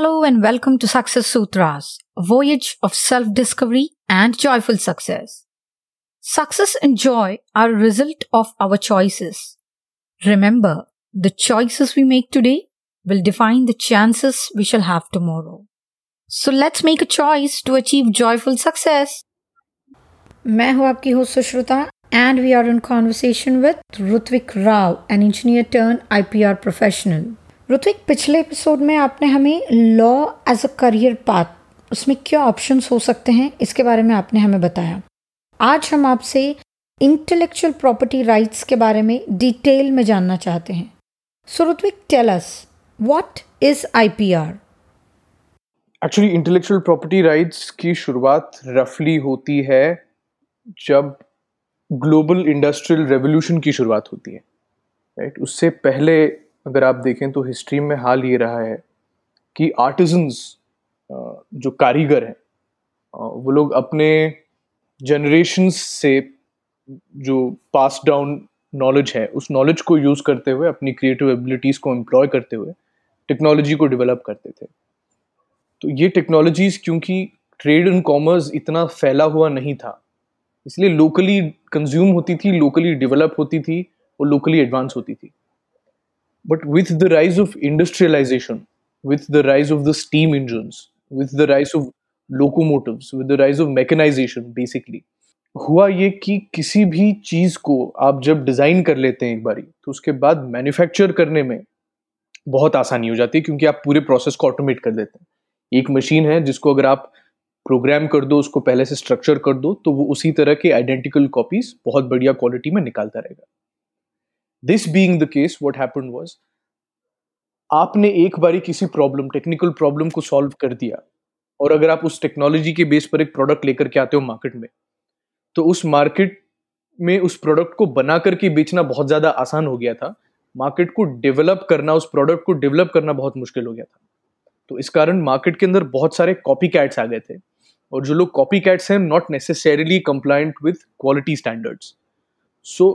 Hello and welcome to Success Sutras, a voyage of self discovery and joyful success. Success and joy are a result of our choices. Remember, the choices we make today will define the chances we shall have tomorrow. So let's make a choice to achieve joyful success. and we are in conversation with Rutwik Rao, an engineer turned IPR professional. Ritwik, पिछले episode में आपने हमें law as a career path उसमें क्या options हो सकते हैं, इसके बारे में आपने हमें बताया। आज हम आपसे इंटेलेक्चुअल प्रॉपर्टी राइट्स के बारे में डिटेल में जानना चाहते हैं। So Ritwik tell us what is IPR actually intellectual property rights की शुरुआत रफली होती है जब ग्लोबल इंडस्ट्रियल रेवोल्यूशन की शुरुआत होती है। Right right? उससे पहले अगर आप देखें तो हिस्ट्री में हाल ये रहा है कि आर्टिजन्स जो कारीगर हैं वो लोग अपने जनरेशन से जो पास डाउन नॉलेज है, उस नॉलेज को यूज़ करते हुए, अपनी क्रिएटिव एबिलिटीज़ को एम्प्लॉय करते हुए टेक्नोलॉजी को डेवलप करते थे। तो ये टेक्नोलॉजीज़ क्योंकि ट्रेड एंड कॉमर्स इतना फैला हुआ नहीं था, इसलिए लोकली कंज्यूम होती थी लोकली डेवलप होती थी और लोकली एडवांस होती थी। But with the rise of industrialization, with the rise of the steam engines, with the rise of locomotives, with the rise of mechanization, basically, हुआ ये कि किसी भी चीज़ को आप जब डिज़ाइन कर लेते हैं एक बारी तो उसके बाद मैन्युफैक्चर करने में बहुत आसानी हो जाती है क्योंकि आप पूरे प्रोसेस को ऑटोमेट कर देते हैं। एक मशीन है जिसको अगर आप प्रोग्राम कर दो उसको पहले से स्ट्रक्चर कर दो तो वो उसी तरह के आइडेंटिकल कॉपीज बहुत बढ़िया क्वालिटी में निकालता रहेगा। This being the case what happened was आपने एक बारी किसी प्रॉब्लम टेक्निकल प्रॉब्लम को सॉल्व कर दिया, और अगर आप उस टेक्नोलॉजी के बेस पर एक प्रोडक्ट लेकर के आते हो मार्केट में तो उस मार्केट में उस प्रोडक्ट को बना करके बेचना बहुत ज़्यादा आसान हो गया था। मार्केट को डेवलप करना, उस प्रोडक्ट को डेवलप करना बहुत मुश्किल हो गया था। तो इस कारण मार्केट के अंदर बहुत सारे कॉपी कैट्स आ गए थे, और जो लोग कॉपी कैट्स हैं not necessarily compliant with quality standards so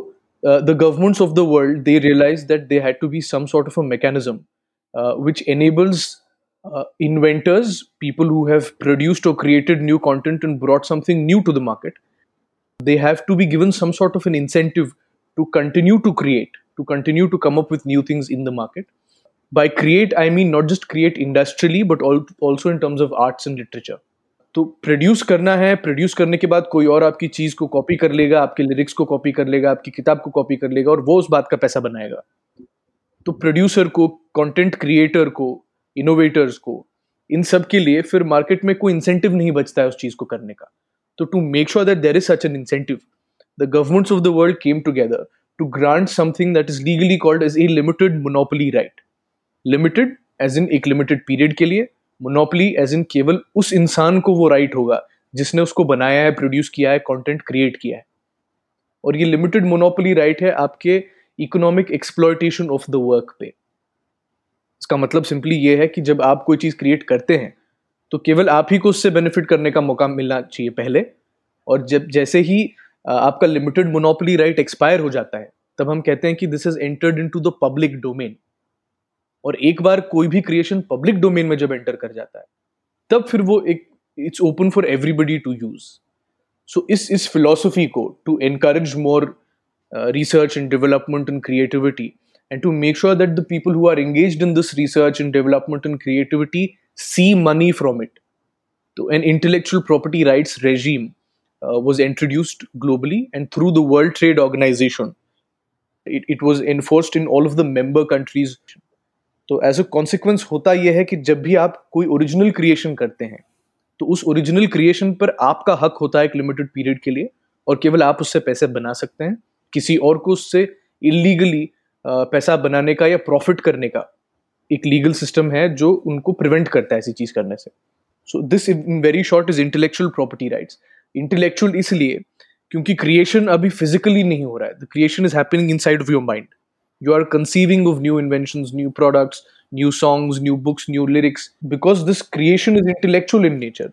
uh, the governments of the world they realized that they had to be some sort of a mechanism uh, which enables uh, inventors people who have produced or created new content and brought something new to the market. They have to be given some sort of an incentive to continue to create to continue to come up with new things in the market. By create i mean not just create industrially but also in terms of arts and literature तो produce करना है produce करने के बाद कोई और आपकी चीज़ को कॉपी कर लेगा, आपके लिरिक्स को कॉपी कर लेगा, आपकी किताब को कॉपी कर लेगा और वो उस बात का पैसा बनाएगा। तो प्रोड्यूसर को कंटेंट क्रिएटर को इनोवेटर्स को, इन सब के लिए फिर मार्केट में कोई इंसेंटिव नहीं बचता है उस चीज़ को करने का। तो to make sure that there is such an incentive the governments of the world came together to grant something that is legally called as a limited monopoly right limited as in एक limited period के लिए monopoly as in केवल उस इंसान को वो right होगा, जिसने उसको बनाया है प्रोड्यूस किया है कंटेंट क्रिएट किया है। और ये लिमिटेड मोनोपली राइट है आपके economic exploitation of the work पे। इसका मतलब सिंपली ये है कि जब आप कोई चीज़ क्रिएट करते हैं तो केवल आप ही को उससे बेनिफिट करने का मौका मिलना चाहिए पहले। और जब, जैसे ही आपका लिमिटेड मोनोपली राइट एक्सपायर हो जाता है, तब हम कहते हैं कि this is entered into the public domain और एक बार कोई भी क्रिएशन पब्लिक डोमेन में जब एंटर कर जाता है, तब फिर वो एक it's open for everybody to use so इस इस फिलोसफी को to encourage more research and development and creativity and to make sure that the people who are engage in this research and development and creativity see money from it तो an intellectual property right regime was introduced globally and through the world trade organisation it it was enforced in all of the member countries तो as a consequence होता यह है कि जब भी आप कोई ओरिजिनल क्रिएशन करते हैं तो उस ओरिजिनल क्रिएशन पर आपका हक होता है एक लिमिटेड पीरियड के लिए और केवल आप उससे पैसे बना सकते हैं, किसी और को उससे इलीगली पैसा बनाने का या प्रॉफिट करने का एक लीगल सिस्टम है जो उनको प्रिवेंट करता है ऐसी चीज़ करने से। So this in very short is intellectual property rights intellectual इसलिए क्योंकि क्रिएशन अभी फिजिकली नहीं हो रहा है। The creation is happening inside of your mind you are conceiving of new inventions new products new songs new books new lyrics because this creation is intellectual in nature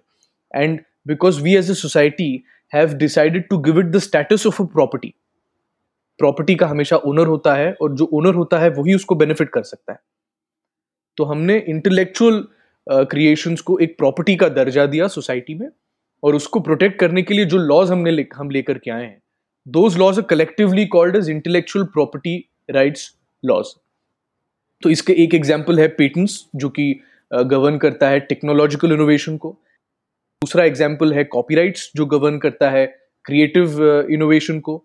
and because we as a society have decided to give it the status of a property property का हमेशा owner होता है और जो owner होता है वही उसको बेनिफिट कर सकता है तो हमने इंटेलेक्चुअल क्रिएशंस को एक प्रॉपर्टी का दर्जा दिया सोसाइटी में और उसको प्रोटेक्ट करने के लिए जो लॉज हमने ले, हम लेकर के आए हैं those laws are collectively called as intellectual property rights laws तो इसके एक एग्ज़ाम्पल है पेटेंट्स जो कि गवर्न करता है टेक्नोलॉजिकल इनोवेशन को। दूसरा एग्ज़ाम्पल है कॉपीराइट्स जो गवर्न करता है क्रिएटिव इनोवेशन को।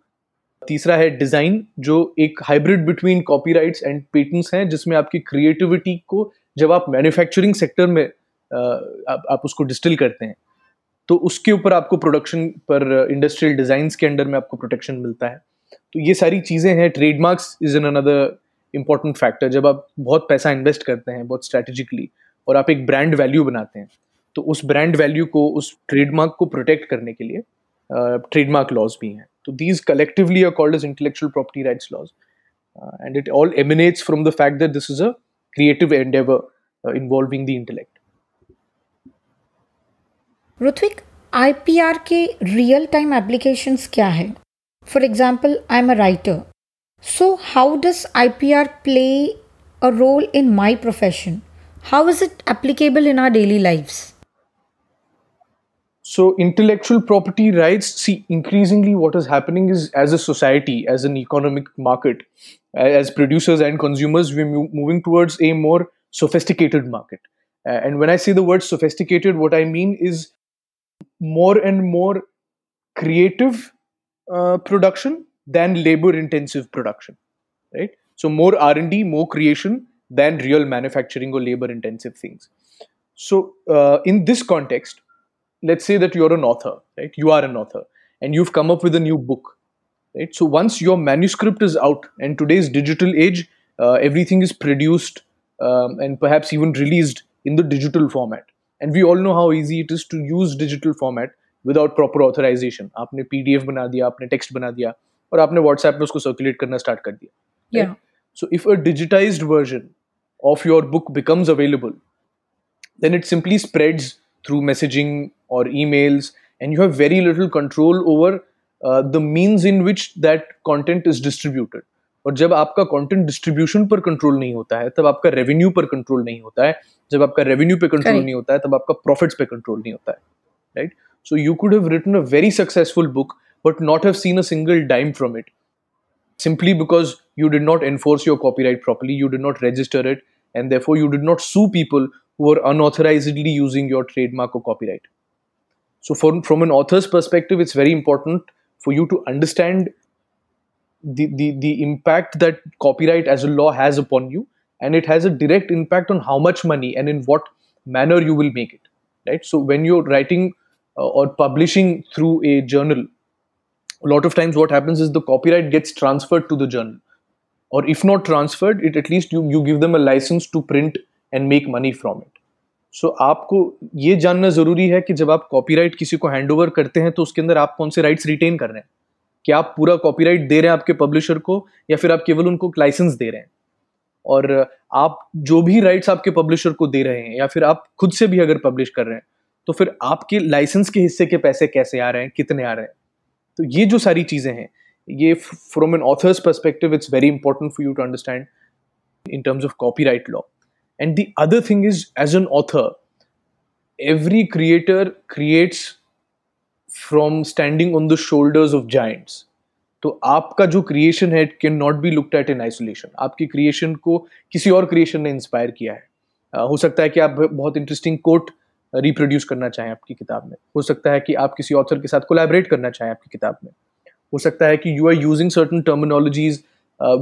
तीसरा है डिज़ाइन जो एक hybrid between copyrights and patents हैं जिसमें आपकी क्रिएटिविटी को जब आप मैन्युफैक्चरिंग सेक्टर में आप, आप उसको डिस्टिल करते हैं तो उसके ऊपर आपको प्रोडक्शन पर इंडस्ट्रियल डिज़ाइन के अंडर में आपको प्रोटेक्शन मिलता है। तो ये सारी चीज़ें हैं trademarks is an another important factor जब आप बहुत पैसा इन्वेस्ट करते हैं बहुत स्ट्रेटेजिकली और आप एक ब्रांड वैल्यू बनाते हैं तो उस ब्रांड वैल्यू को उस ट्रेडमार्क को प्रोटेक्ट करने के लिए ट्रेडमार्क लॉज भी हैं तो these are called as intellectual property rights laws. Uh, and it all emanates from the fact that this is a creative endeavor uh, involving the intellect. IPR के real time applications क्या है For example, I'm a writer. So, how does IPR play a role in my profession? How is it applicable in our daily lives? So, intellectual property rights see, increasingly what is happening is as a society, as an economic market, as producers and consumers, we're moving towards a more sophisticated market. And when I say the word sophisticated, what I mean is more and more creative uh, production than labor intensive production right so more r&d more creation than real manufacturing or labor intensive things so uh, in this context let's say that you're an author, right? You are an author and you've come up with a new book, right? So once your manuscript is out, and today's digital age, uh, everything is produced um, and perhaps even released in the digital format. And we all know how easy it is to use digital format without proper authorisation आपने PDF बना दिया आपने text बना दिया और आपने WhatsApp में उसको सर्कुलेट करना स्टार्ट कर दिया so if a digitise version of your book becomes available then it simply spreads through messaging और emails and you have very little control over the means in which that content is distributed और जब आपका content distribution पर control नहीं होता है तब आपका रेवेन्यू पर कंट्रोल नहीं होता है। जब आपका रेवेन्यू पे कंट्रोल नहीं होता है तब आपका प्रॉफिट्स पे कंट्रोल नहीं होता है right right? So you could have written a very successful book, but not have seen a single dime from it simply because you did not enforce your copyright properly, you did not register it, and therefore you did not sue people who were unauthorizedly using your trademark or copyright. So, from, from an author's perspective, it's very important for you to understand the, the, the impact that copyright as a law has upon you, and it has a direct impact on how much money and in what manner you will make it. Right? So, when you're writing or publishing through a journal, a lot of times what happens is the copyright gets transferred to the journal. Or if not transferred it at least you, you give them a license to print and make money from it so आपको ये जानना ज़रूरी है कि जब आप copyright किसी को हैंड ओवर करते हैं तो उसके अंदर आप कौन से राइट्स रिटेन कर रहे हैं? कि आप पूरा कॉपीराइट दे रहे हैं आपके पब्लिशर को या फिर आप केवल उनको लाइसेंस दे रहे हैं? और आप जो भी राइट्स आपके पब्लिशर को दे रहे हैं या फिर आप खुद से भी अगर पब्लिश कर रहे हैं तो फिर आपके लाइसेंस के हिस्से के पैसे कैसे आ रहे हैं? कितने आ रहे हैं? तो ये जो सारी चीज़ें हैं ये from an author's perspective it's very important for you to understand in terms of copyright law and the other thing is, as an author, every creator creates from standing on the shoulders of giants. तो आपका जो creation है it can not be looked at in isolation आपकी creation को किसी और creation ने inspire किया है। uh, हो सकता है कि आप बहुत इंटरेस्टिंग कोट रिप्रोड्यूस करना चाहें आपकी किताब में। हो सकता है कि आप किसी ऑथर के साथ कोलैबोरेट करना चाहें आपकी किताब में। हो सकता है कि you are using certain terminologies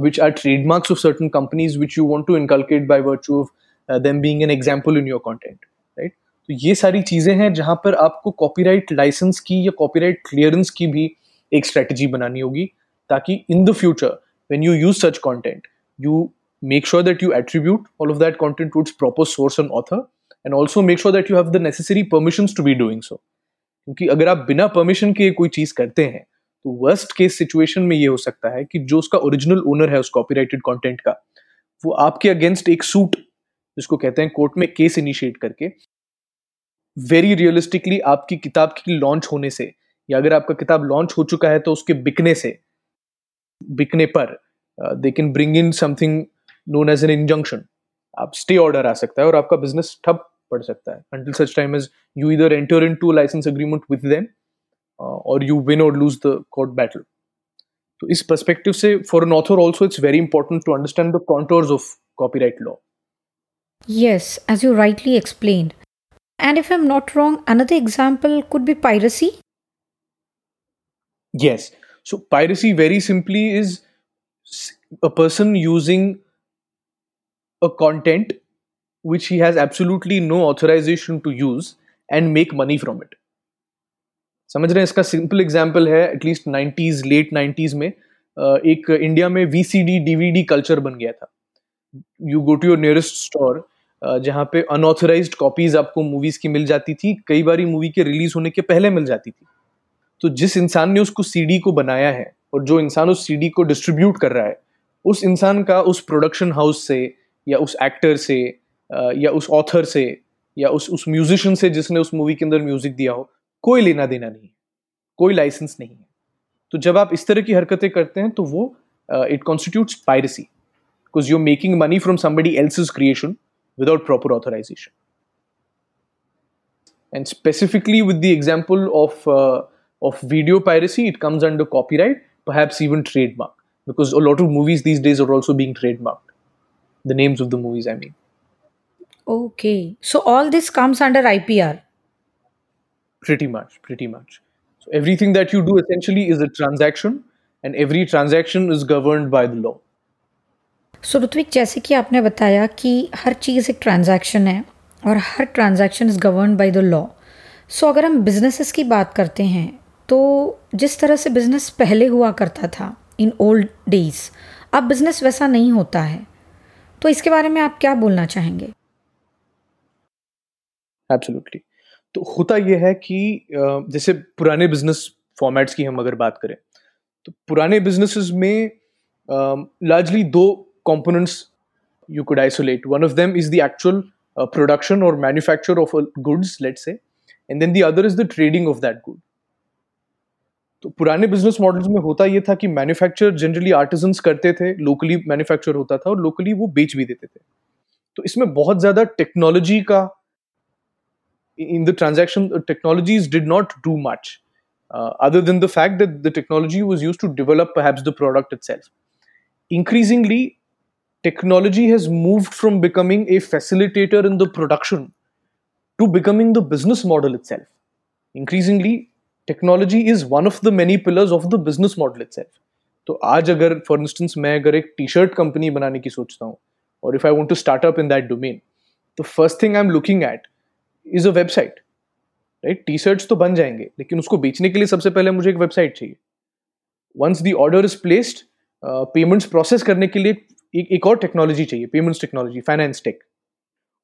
which are trademarks of certain companies which you want to inculcate by virtue of them being an example in your content right तो ये सारी चीज़ें हैं जहाँ पर आपको कॉपीराइट लाइसेंस की या कॉपीराइट क्लियरेंस की भी एक स्ट्रेटजी बनानी होगी, ताकि in the future when you use such content you make sure that you attribute all of that content to its proper source and and also make sure that you have the necessary permissions to be doing so. क्योंकि अगर आप बिना permission के कोई चीज़ करते हैं तो worst case situation में ये हो सकता है कि जो उसका ओरिजिनल ओनर है, उस कॉपीराइटेड कंटेंट का, वो आपके अगेंस्ट एक सूट जिसको कहते हैं कोर्ट में केस इनिशिएट करके वेरी रियलिस्टिकली आपकी किताब की लॉन्च होने से, या अगर आपका किताब लॉन्च हो चुका है तो उसके बिकने से, बिकने पर they can bring in something known as an injunction आप स्टे ऑर्डर आ सकता है और आपका बिज़नेस ठप पड़ सकता है until such time as you either enter into a license agreement with them uh, or you win or lose the court battle. तो इस perspective से for an author also it's very important to understand the contours of copyright law. Yes, as you rightly explained. And if I'm not wrong, another example could be piracy. Yes. So piracy very simply is a person using a content which he has absolutely no authorization to use and make money from it. समझ रहे हैं? इसका simple example है at least nineties late nineties में एक India में V C D D V D culture बन गया था। You go to your nearest store जहाँ पे अनऑथराइज कॉपीज आपको मूवीज़ की मिल जाती थी, कई बार मूवी के रिलीज़ होने के पहले मिल जाती थी। तो जिस इंसान ने उसको सीडी को बनाया है, और जो इंसान उस सीडी को डिस्ट्रीब्यूट कर रहा है, उस इंसान का उस प्रोडक्शन हाउस से, या उस एक्टर से या उस ऑथर से, या उस उस म्यूजिशियन से जिसने उस मूवी के अंदर म्यूज़िक दिया हो, कोई लेना देना नहीं कोई लाइसेंस नहीं है। तो जब आप इस तरह की हरकतें करते हैं तो वो it constitute piracy because you making money from somebody else creation without proper authorisation and specifically with the example of of video piracy it comes under copyright perhaps even trademark, because a lot of movies these days are also being trademarked. The names of the movies, i mean. Okay. So all this comes under IPR. pretty much pretty much so everything that you do essentially is a transaction and every transaction is governed by the law so Ritwik जैसे कि आपने बताया कि हर चीज़ एक transaction है और हर transaction is govern by the law so अगर हम बिजनेसेस की बात करते हैं तो जिस तरह से बिज़नेस पहले हुआ करता था इन ओल्ड डेज़ अब बिज़नेस वैसा नहीं होता है तो इसके बारे में आप क्या बोलना चाहेंगे एब्सोल्युटली तो होता यह है कि जैसे पुराने बिज़नेस फॉर्मेट्स की हम अगर बात करें तो पुराने बिजनेसेस में लार्जली दो components you could isolate one of the actual uh, production or manufacture of a goods, let's say, and then the other is the trading of that good. तो पुराने बिज़नेस मॉडल्स में होता यह था कि manufacture generally artisans करते थे locally manufacture होता था और लोकली वो बेच भी देते थे। तो इसमें बहुत ज़्यादा टेक्नोलॉजी का in the transaction, uh, technologies did not do much, uh, other than the fact that the technology was used to develop perhaps the product itself. Increasingly, technology has moved from becoming a facilitator in the production to becoming the business model itself. Increasingly, technology is one of the many pillars of the business model itself. तो आज अगर for instance मैं अगर एक T shirt company बनाने की सोचता हूँ और if I want to startup in that domain तो first thing I am looking at is a website right T shirts तो बन जाएँगे लेकिन उसको बेचने के लिए सबसे पहले मुझे एक वेबसाइट चाहिए once the order is placed payments process करने के लिए एक, एक और टेक्नोलॉजी चाहिए पेमेंट्स टेक्नोलॉजी फाइनेंस टेक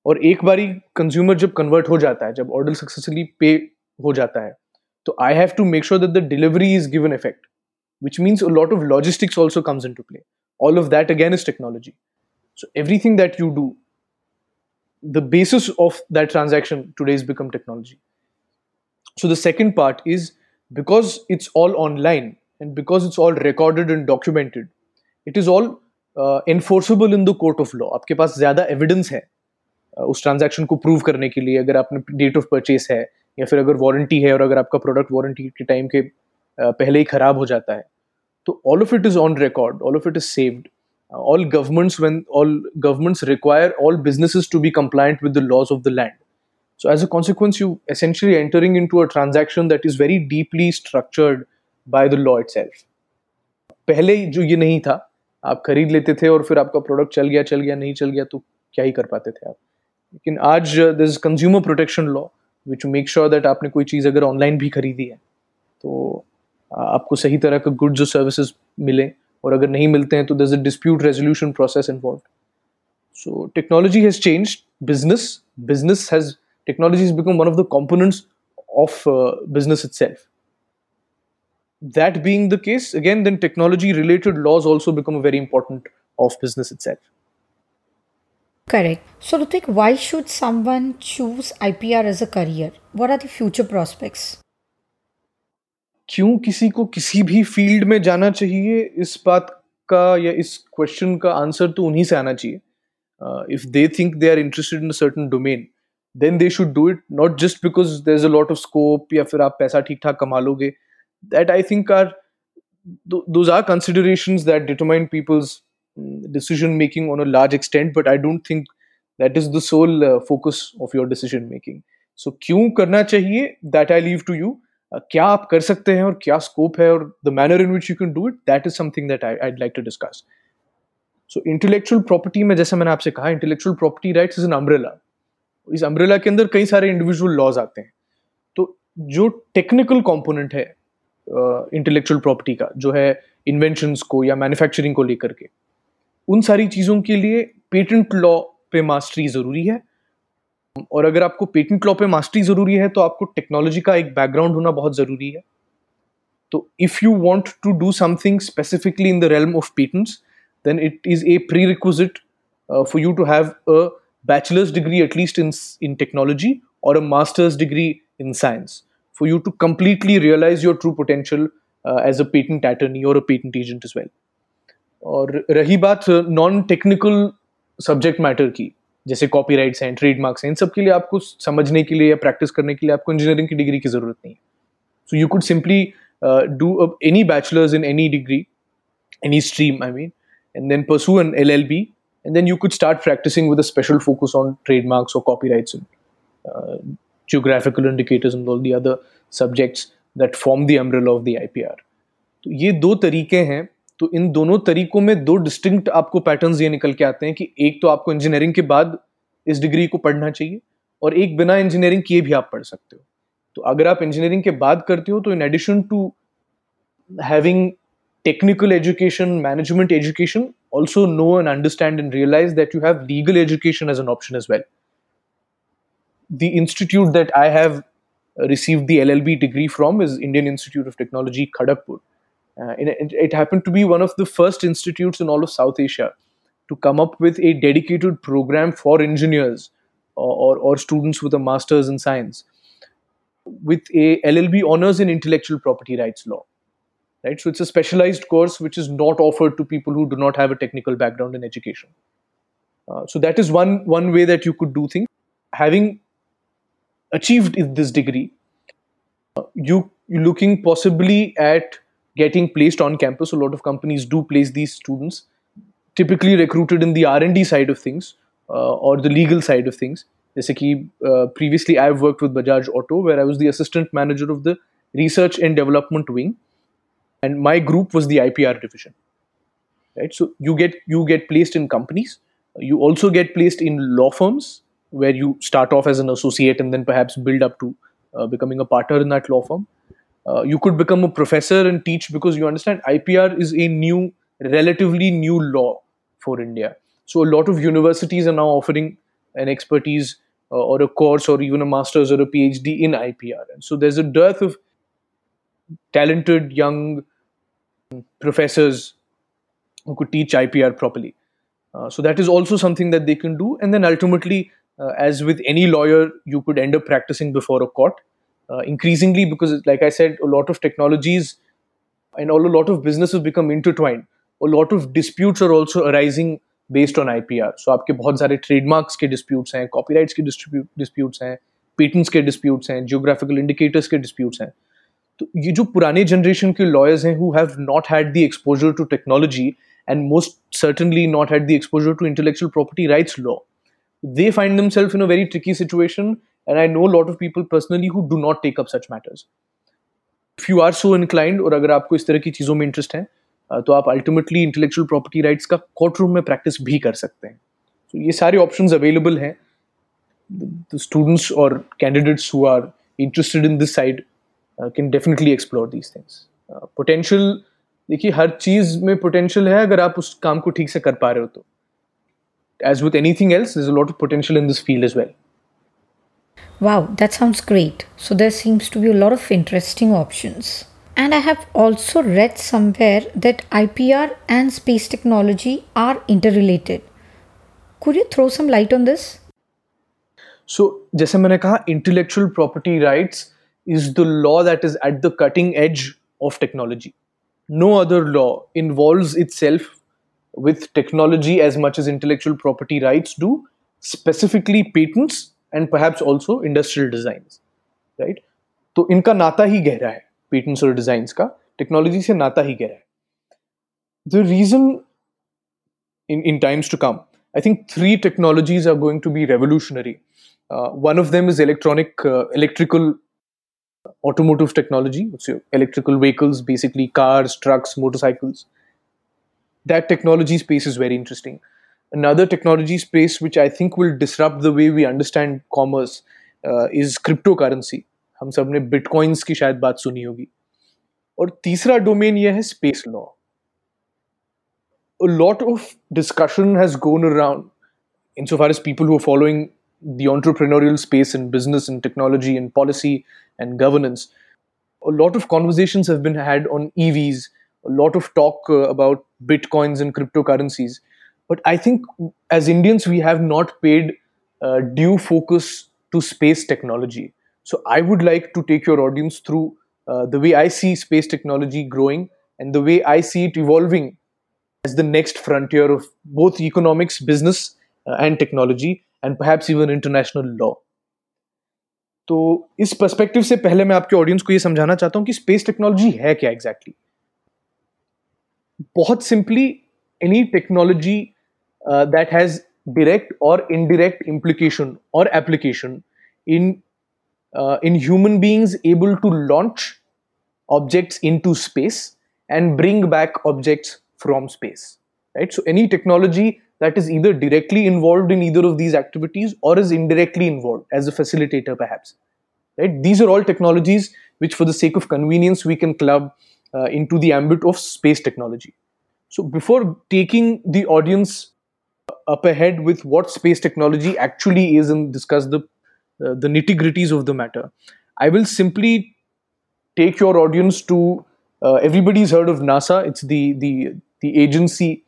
और एक बारी कंज्यूमर जब कन्वर्ट हो जाता है जब ऑर्डर सक्सेसफुली पे हो जाता है तो I have to make sure that the delivery is given effect which means a lot of logistics also comes into play. All of that again is technology. So everything that you do the basis of that transaction today has become technology. So the second part is because it's all online and because it's all recorded and documented, it is all uh, enforceable in the court of law. आपके पास ज़्यादा evidence है uh, उस transaction को prove करने के लिए अगर आपने date of purchase है या फिर अगर warranty है और अगर आपका product warranty के time के uh, पहले ही खराब हो जाता है तो all of it is on record, all of it is saved all governments when all governments require all businesses to be compliant with the laws of the land so as a consequence you essentially entering into a transaction that is very deeply structured by the law itself पहले जो ये नहीं था आप खरीद लेते थे और फिर आपका प्रोडक्ट चल गया चल गया नहीं चल गया तो क्या ही कर पाते थे आप लेकिन आज this consumer protection law which make sure that आपने कोई चीज़ अगर ऑनलाइन भी खरीदी है तो आपको सही तरह का गुड्स और सर्विसेज़ मिले और अगर नहीं मिलते हैं तो there is a dispute resolution process involve so technology has change business business has technology is become one of the components of business itself that being the case again then technology related laws also become a very important of business itself correct so Rutik why should someone choose I P R as a career what are the future prospects क्यों किसी को किसी भी field में जाना चाहिए? इस बात का या इस क्वेश्चन का आंसर तो उन्हीं से आना चाहिए। If they think they are interested in certain domain then they should do it not just because there is a lot of scope या फिर आप पैसा ठीक ठाक कमा लोगे। That I think are those are consideration that determine people's decision making on a large extent but I don't think that is the sole focus of your decision making so क्यों करना चाहिए? That I leave to you क्या आप कर सकते हैं और क्या स्कोप है और the manner in which you can do it that is something that I I'd like to discuss so intellectual property में जैसे मैंने आपसे कहा intellectual property rights is an umbrella इस अम्ब्रेला के अंदर कई सारे इंडिविजुअल लॉज आते हैं। तो जो टेक्निकल कॉम्पोनेंट है इंटेलेक्चुअल uh, प्रॉपर्टी का जो है इन्वेंशंस को या मैन्युफैक्चरिंग को लेकर के उन सारी चीज़ों के लिए पेटेंट लॉ पे मास्टरी ज़रूरी है। और अगर आपको पेटेंट लॉ पे मास्टरी ज़रूरी है तो आपको टेक्नोलॉजी का एक बैकग्राउंड होना बहुत ज़रूरी है। तो if you want to do something specifically in the realm of patents then it is a prerequisite for you to have a bachelor's degree at least in in technology और a master's degree in science for you to completely realise your true potential as a patent attorney और a patent agent as well और रही बात non technical subject matter की जैसे copy rights हैं trademarks हैं, इन सब के लिए आपको समझने के लिए या प्रैक्टिस करने के लिए आपको इंजीनियरिंग की डिग्री की ज़रूरत नहीं है। So you could simply do any bachelor's in any degree any stream I mean and then pursue an L L B and then you could start practising with special focus on trademarks और copyrights in geographical indicators in all the other subjects that form the umbrella of the I P R तो ये दो तरीके हैं तो इन दोनों तरीकों में दो डिस्टिंक्ट आपको पैटर्न्स ये निकल के आते हैं कि एक तो आपको इंजीनियरिंग के बाद इस डिग्री को पढ़ना चाहिए और एक बिना इंजीनियरिंग किए भी आप पढ़ सकते हो। तो अगर आप इंजीनियरिंग के बाद करते हो तो in addition to having technical education management education also know and understand and realise that you have legal education as an option as well the institute that I have receive the L degree from is Indian Institute of Technology Kharagpur Uh, it, it happened to be one of the first institutes in all of South Asia to come up with a dedicated program for engineers or, or, or students with a master's in science with a LLB honors in intellectual property rights law right? So it's a specialized course which is not offered to people who do not have a technical background in education. Uh, so that is one one way that you could do things. Having achieved this degree uh, you you're looking possibly at getting placed on campus a lot of companies do place these students typically recruited in the r&d side of things uh, or the legal side of things जैसे कि previously I've worked with Bajaj Auto where I was the assistant manager of the research and development wing and my group was the IPR division. Right, so you get you get placed in companies. You also get placed in law firms where you start off as an associate and then perhaps build up to uh, becoming a partner in that law firm. uh, you could become a professor and teach because you understand IPR is a new, relatively new law for India. So a lot of universities are now offering an expertise uh, or a course or even a master's or a PhD in IPR. And so there's a dearth of talented young professors who could teach IPR properly. Uh, so that is also something that they can do. And then ultimately, uh, as with any lawyer, you could end up practicing before a court. Uh, increasingly, because like I said, a lot of technologies and all, a lot of businesses become intertwined. A lot of disputes are also arising based on IPR. So आपके बहुत सारे trademarks के disputes हैं, copyrights के dispute disputes हैं, patents के disputes हैं, geographical indicators के disputes हैं. तो ये जो पुराने जनरेशन के लॉयर्स हैं who have not had the exposure to technology and most certainly not had the exposure to intellectual property rights law they find themselves in a very tricky situation and i know a lot of people personally who do not take up such matters. If you are so inclined और अगर आपको इस तरह की चीज़ों में interest है तो आप अल्टीमेटली इंटेलेक्चुअल प्रॉपर्टी राइट्स का कोर्ट रूम में प्रैक्टिस भी कर सकते हैं। तो ये सारे ऑप्शंस अवेलेबल हैं। स्टूडेंट्स और candidates who are interested in this side can definitely explore these things potential देखिए हर चीज़ में पोटेंशियल है अगर आप उस काम को ठीक से कर पा रहे हो तो। As with anything else, there's a lot of potential in this field as well. Wow, that sounds great. So there seems to be a lot of interesting options. And I have also read somewhere that IPR and space technology are interrelated. Could you throw some light on this? so जैसे मैंने कहा intellectual property rights is the law that is at the cutting edge of technology. No other law involves itself with technology as much as intellectual property rights do, specifically patents and perhaps also industrial design right तो इनका नाता ही गहरा है patents और design का technology से नाता ही गहरा है the reason in in times to come I think three technologies are going to be revolutionary. Uh, one of them is electronic, uh, electrical automotive technology. What's your electrical vehicles, basically cars, trucks, motorcycles. That technology space is very interesting. Another technology space which I think will disrupt the way we understand commerce uh, is cryptocurrency. हम सब ने bitcoins की शायद बात सुनी होगी और तीसरा डोमेन यह है space law a lot of discussion has gone around insofar as people who are following the entrepreneurial space in business and technology and policy and governance. A lot of conversations have been had on EVs, a lot of talk uh, about bitcoins and cryptocurrencies. But I think as Indians, we have not paid uh, due focus to space technology. So I would like to take your audience through uh, the way I see space technology growing and the way I see it evolving as the next frontier of both economics, business, uh, and technology, and perhaps even international law. तो इस perspective से पहले मैं आपके audience को ये समझाना चाहता हूं कि स्पेस टेक्नोलॉजी है क्या एग्जैक्टली exactly? बहुत simply any technology uh, that has direct or indirect implication or application in uh, in human beings able to launch objects into space and bring back objects from space right? So any technology that is either directly involved in either of these activities or is indirectly involved as a facilitator perhaps right? These are all technologies which for the sake of convenience we can club uh, into the ambit of space technology. So before taking the audience up ahead with what space technology actually is and discuss the uh, the nitty gritties of the matter i will simply take your audience to uh, everybody's heard of nasa it's the the the agency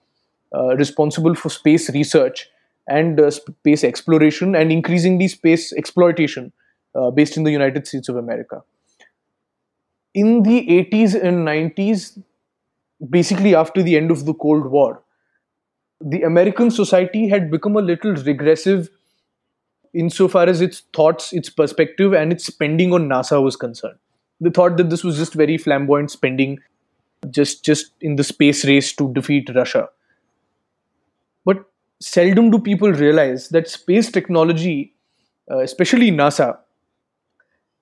uh, responsible for space research and uh, space exploration and increasingly space exploitation uh, based in the United States of America. In the 80s and 90s, basically after the end of the Cold War, the American society had become a little regressive insofar as its thoughts, its perspective, and its spending on NASA was concerned. They thought that this was just very flamboyant spending, just just in the space race to defeat Russia But seldom do people realize that space technology, uh, especially NASA,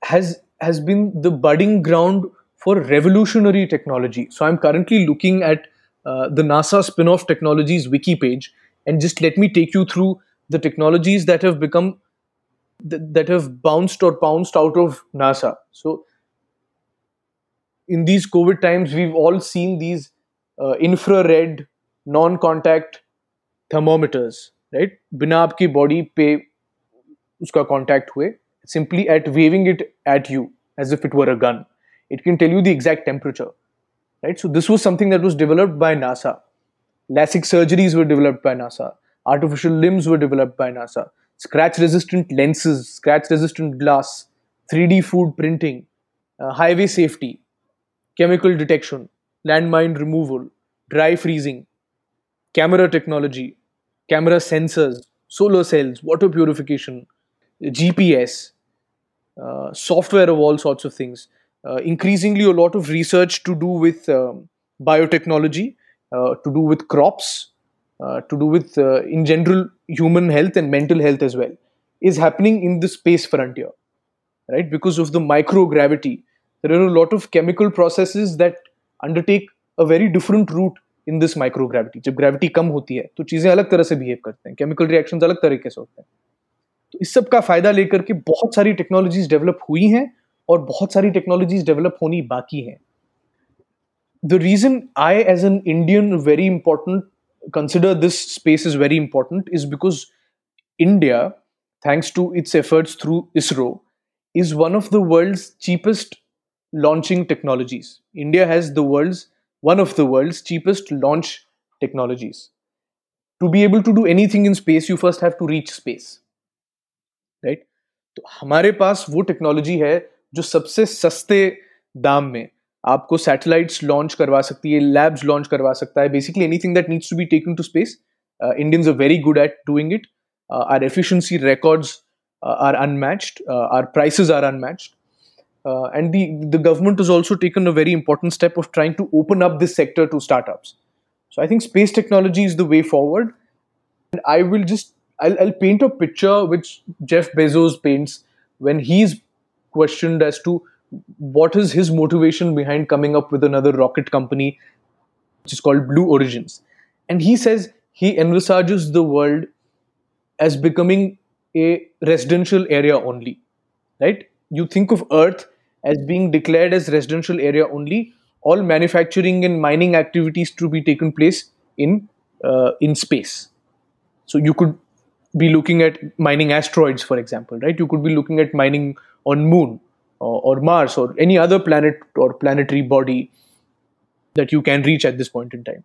has has been the budding ground for revolutionary technology. So I'm currently looking at uh, the NASA spin-off technologies wiki page, and just let me take you through the technologies that have become th- that have bounced or pounced out of NASA. So in these COVID times, we've all seen these uh, infrared, non-contact thermometers right बिना आपकी body पे उसका contact हुए simply at waving it at you as if it were a gun it can tell you the exact temperature right? So this was something that was developed by nasa. LASIK surgeries were developed by nasa. Artificial limbs were developed by nasa. Scratch resistant lenses scratch resistant glass 3d food printing uh, highway safety chemical detection landmine removal dry freezing camera technology camera sensors, solar cells, water purification, GPS, uh, software of all sorts of things. Uh, increasingly, a lot of research to do with um, biotechnology, uh, to do with crops, uh, to do with, uh, in general, human health and mental health as well, is happening in the space frontier, right? Because of the microgravity, there are a lot of chemical processes that undertake a very different route in this microgravity जब gravity कम होती है तो चीजें अलग तरह से behave करते हैं केमिकल रिएक्शन अलग तरीके से होते हैं तो इस सब का फायदा लेकर के बहुत सारी टेक्नोलॉजीज डेवलप हुई हैं और बहुत सारी टेक्नोलॉजीज़ डेवलप होनी बाकी हैं। The reason I as an Indian very important consider this space is very important is because India thanks to its efforts through ISRO is one of the world cheapest launching technologies India has the world one of the world cheapest launch technologies to be able to do anything in space you first have to reach space right तो हमारे पास वो technology है जो सबसे सस्ते दाम में आपको सैटेलाइट्स लॉन्च करवा सकती है लैब्स लॉन्च करवा सकता है basically anything that needs to be taken to space Indians are very good at doing it our efficiency records are unmatched our prices are unmatched and the the government is also taken a very important step of trying to open up this sector to startup so I think space technology is the way forward and I will just I I paint a picture which Jeff Bezos paints when he questioned as to what is his motivation behind coming up with another rocket company which is called Blue Origins. And he says he envisages the world as becoming a residential area only. Right? You think of Earth as being declared as residential area only, all manufacturing and mining activities to be taken place in uh, in space. So you could be looking at mining asteroids, for example, right? You could be looking at mining on Moon or, or Mars or any other planet or planetary body that you can reach at this point in time.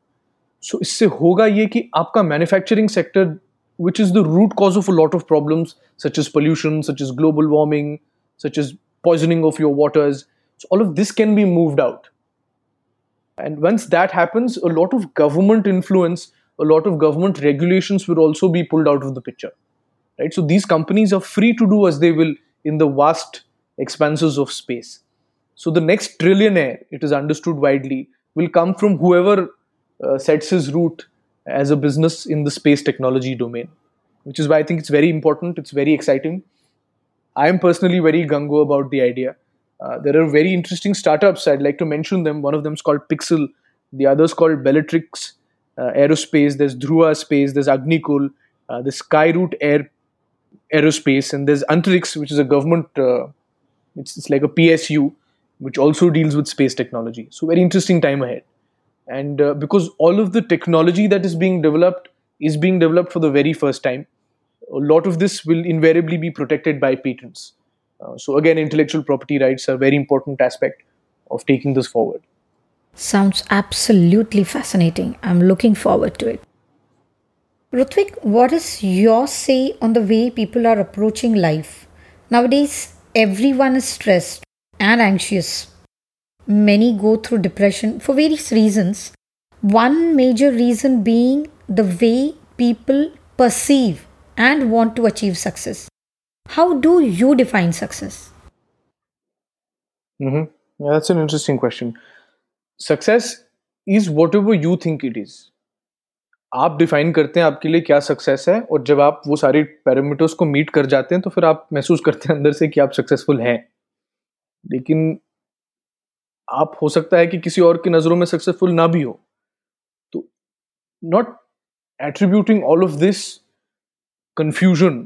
So इससे होगा ये कि आपका manufacturing sector, which is the root cause of a lot of problems such as pollution, such as global warming, such as poisoning of your waters, so all of this can be moved out. And once that happens, a lot of government influence a lot of government regulations will also be pulled out of the picture right? So these companies are free to do as they will in the vast expanses of space. So the next trillionaire it is understood widely will come from whoever uh, sets his route as a business in the space technology domain which is why i think it's very important it's very exciting. I am personally very gungo about the idea. Uh, there are very interesting startups. I'd like to mention them. One of them is called Pixxel. The other is called bellatrix aerospace, there's Dhruva Space, there's Agnikul, uh, there's Skyroot Air Aerospace, and there's Antrix, which is a government, uh, it's, it's like a PSU, which also deals with space technology. So, very interesting time ahead. And uh, because all of the technology that is being developed is being developed for the very first time, a lot of this will invariably be protected by patents. Uh, so, again, intellectual property rights are a very important aspect of taking this forward. Sounds absolutely fascinating. I'm looking forward to it. Rutwik, what is your say on the way people are approaching life? Nowadays, everyone is stressed and anxious. Many go through depression for various reasons. One major reason being the way people perceive and want to achieve success. How do you define success? Mm-hmm. Yeah, that's an interesting question. Success is whatever you think it is आप define करते हैं आपके लिए क्या success है और जब आप वो सारे पैरामीटर्स को मीट कर जाते हैं तो फिर आप महसूस करते हैं अंदर से कि आप सक्सेसफुल हैं। लेकिन आप हो सकता है कि किसी और की नज़रों में सक्सेसफुल ना भी हो। तो not attributing all of this confusion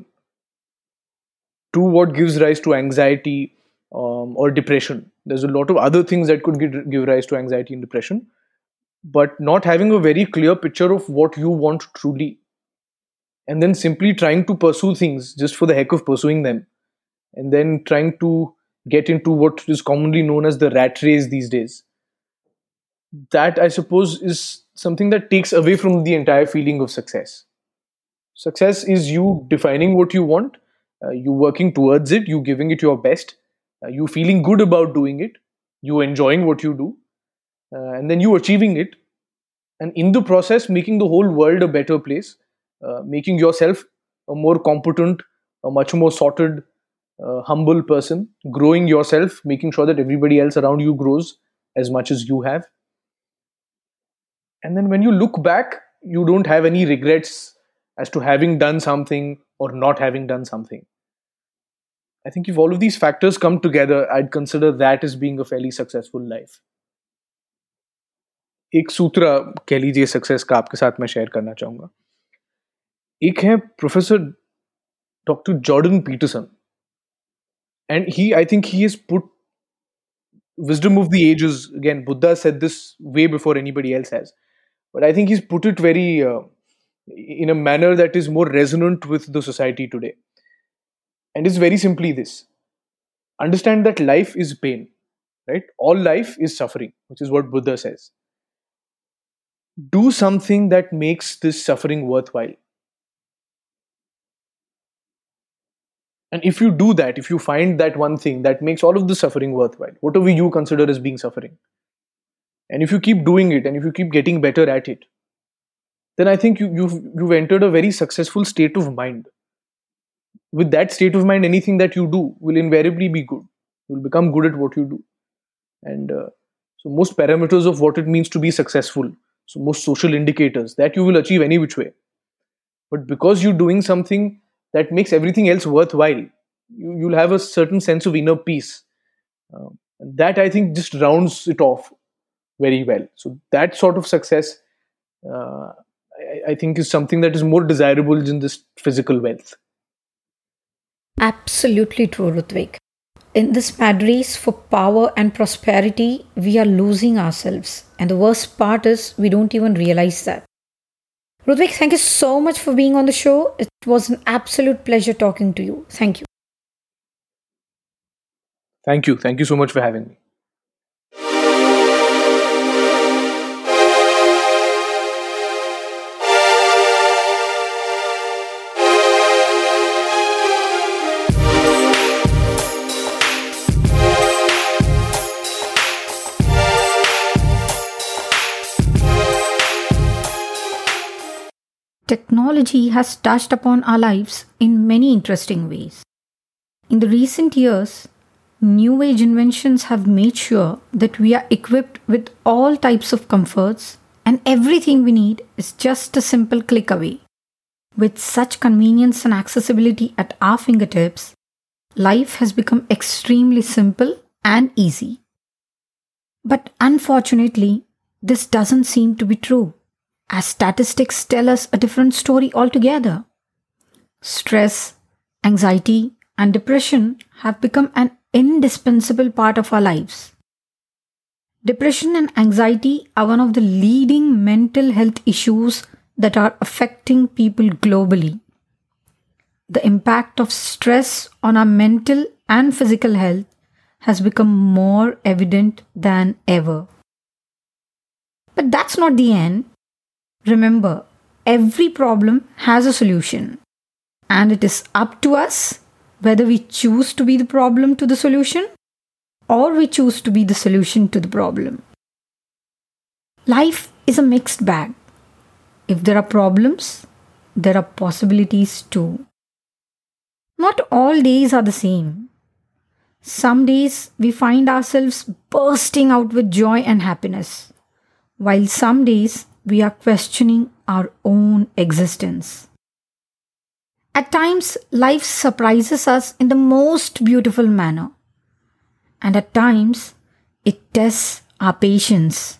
to what gives rise to anxiety um, or depression. There's a lot of other things that could give, give rise to anxiety and depression, but not having a very clear picture of what you want truly, and then simply trying to pursue things just for the heck of pursuing them, and then trying to get into what is commonly known as the rat race these days. That, I suppose, is something that takes away from the entire feeling of success. Success is you defining what you want, uh, you working towards it, you giving it your best, you feeling good about doing it, you enjoying what you do, uh, and then you achieving it, and in the process, making the whole world a better place, uh, making yourself a more competent, a much more sorted, uh, humble person, growing yourself, making sure that everybody else around you grows as much as you have. And then when you look back, you don't have any regrets as to having done something or not having done something. I think if all of these factors come together, I'd consider that as being a fairly successful life. एक सूत्र कह लीजिए success का आपके साथ मैं share करना चाहूंगा एक है professor doctor Jordan Peterson and he I think he is put wisdom of the ages again buddha said this way before anybody else has but i think he's put it very uh, in a manner that is more resonant with the society today and it's very simply this understand that life is pain, right? All life is suffering, which is what Buddha says. Do something that makes this suffering worthwhile. And if you do that, if you find that one thing that makes all of the suffering worthwhile, whatever you consider as being suffering, and if you keep doing it and if you keep getting better at it, then I think you, you've, you've entered a very successful state of mind with that state of mind, anything that you do will invariably be good. You'll become good at what you do. And uh, so, most parameters of what it means to be successful, so most social indicators that you will achieve any which way. But because you're doing something that makes everything else worthwhile, you, you'll have a certain sense of inner peace. Uh, that I think just rounds it off very well. So, that sort of success, uh, I, I think, is something that is more desirable than this physical wealth. Absolutely true, Rutwik. In this mad race for power and prosperity, we are losing ourselves. And the worst part is, we don't even realize that. Rutwik, thank you so much for being on the show. It was an absolute pleasure talking to you. Thank you. Thank you. Thank you so much for having me. Technology has touched upon our lives in many interesting ways. In the recent years, new age inventions have made sure that we are equipped with all types of comforts and everything we need is just a simple click away. With such convenience and accessibility at our fingertips, life has become extremely simple and easy. But unfortunately, this doesn't seem to be true as statistics tell us a different story altogether. Stress, anxiety, and depression have become an indispensable part of our lives. Depression and anxiety are one of the leading mental health issues that are affecting people globally. The impact of stress on our mental and physical health has become more evident than ever. But that's not the end. Remember, every problem has a solution, and it is up to us whether we choose to be the problem to the solution or we choose to be the solution to the problem. Life is a mixed bag. If there are problems, there are possibilities too. Not all days are the same. Some days we find ourselves bursting out with joy and happiness, while some days we are questioning our own existence. At times, life surprises us in the most beautiful manner, and at times, it tests our patience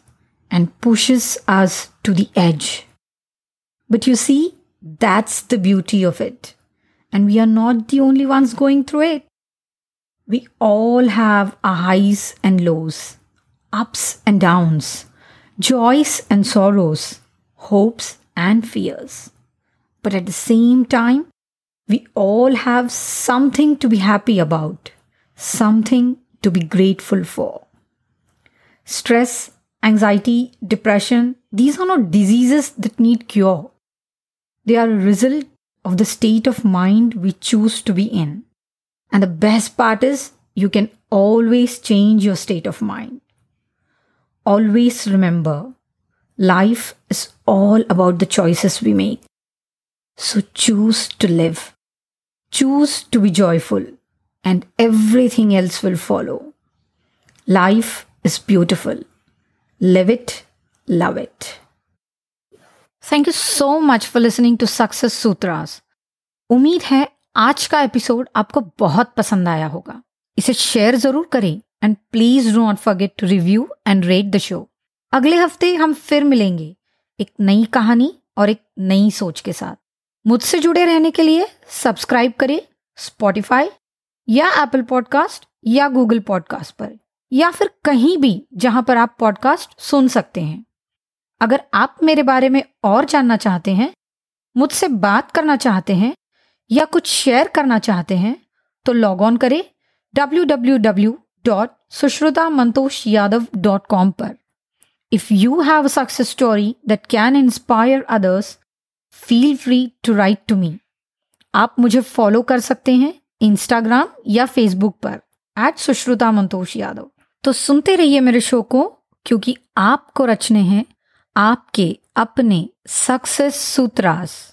and pushes us to the edge. But you see, that's the beauty of it, and we are not the only ones going through it. We all have our highs and lows, ups and downs joys and sorrows, hopes and fears. But at the same time, we all have something to be happy about, something to be grateful for. Stress, anxiety, depression, these are not diseases that need cure. They are a result of the state of mind we choose to be in. And the best part is, you can always change your state of mind always remember life is all about the choices we make. So choose to live, choose to be joyful, and everything else will follow. Life is beautiful. Live it, love it. Thank you so much for listening to Success Sutras. उम्मीद है आज का episode आपको बहुत पसंद आया होगा इसे शेयर जरूर करें and please do not forget to review and rate the show अगले हफ़्ते हम फिर मिलेंगे एक नई कहानी और एक नई सोच के साथ। मुझसे जुड़े रहने के लिए सब्सक्राइब करें स्पॉटिफाई या एप्पल पॉडकास्ट या गूगल पॉडकास्ट पर, या फिर कहीं भी जहाँ पर आप पॉडकास्ट सुन सकते हैं। अगर आप मेरे बारे में और जानना चाहते हैं, मुझसे बात करना चाहते हैं या कुछ शेयर करना चाहते हैं तो लॉग ऑन करें W W W dot Sushruta Mantosh Yadav dot com पर। If you have a success story that can inspire others feel free to write to me आप मुझे फॉलो कर सकते हैं इंस्टाग्राम या फेसबुक पर एट सुश्रुता मंतोष यादव तो सुनते रहिए मेरे शो को, क्योंकि आपको रचने हैं आपके अपने सक्सेस सूत्रास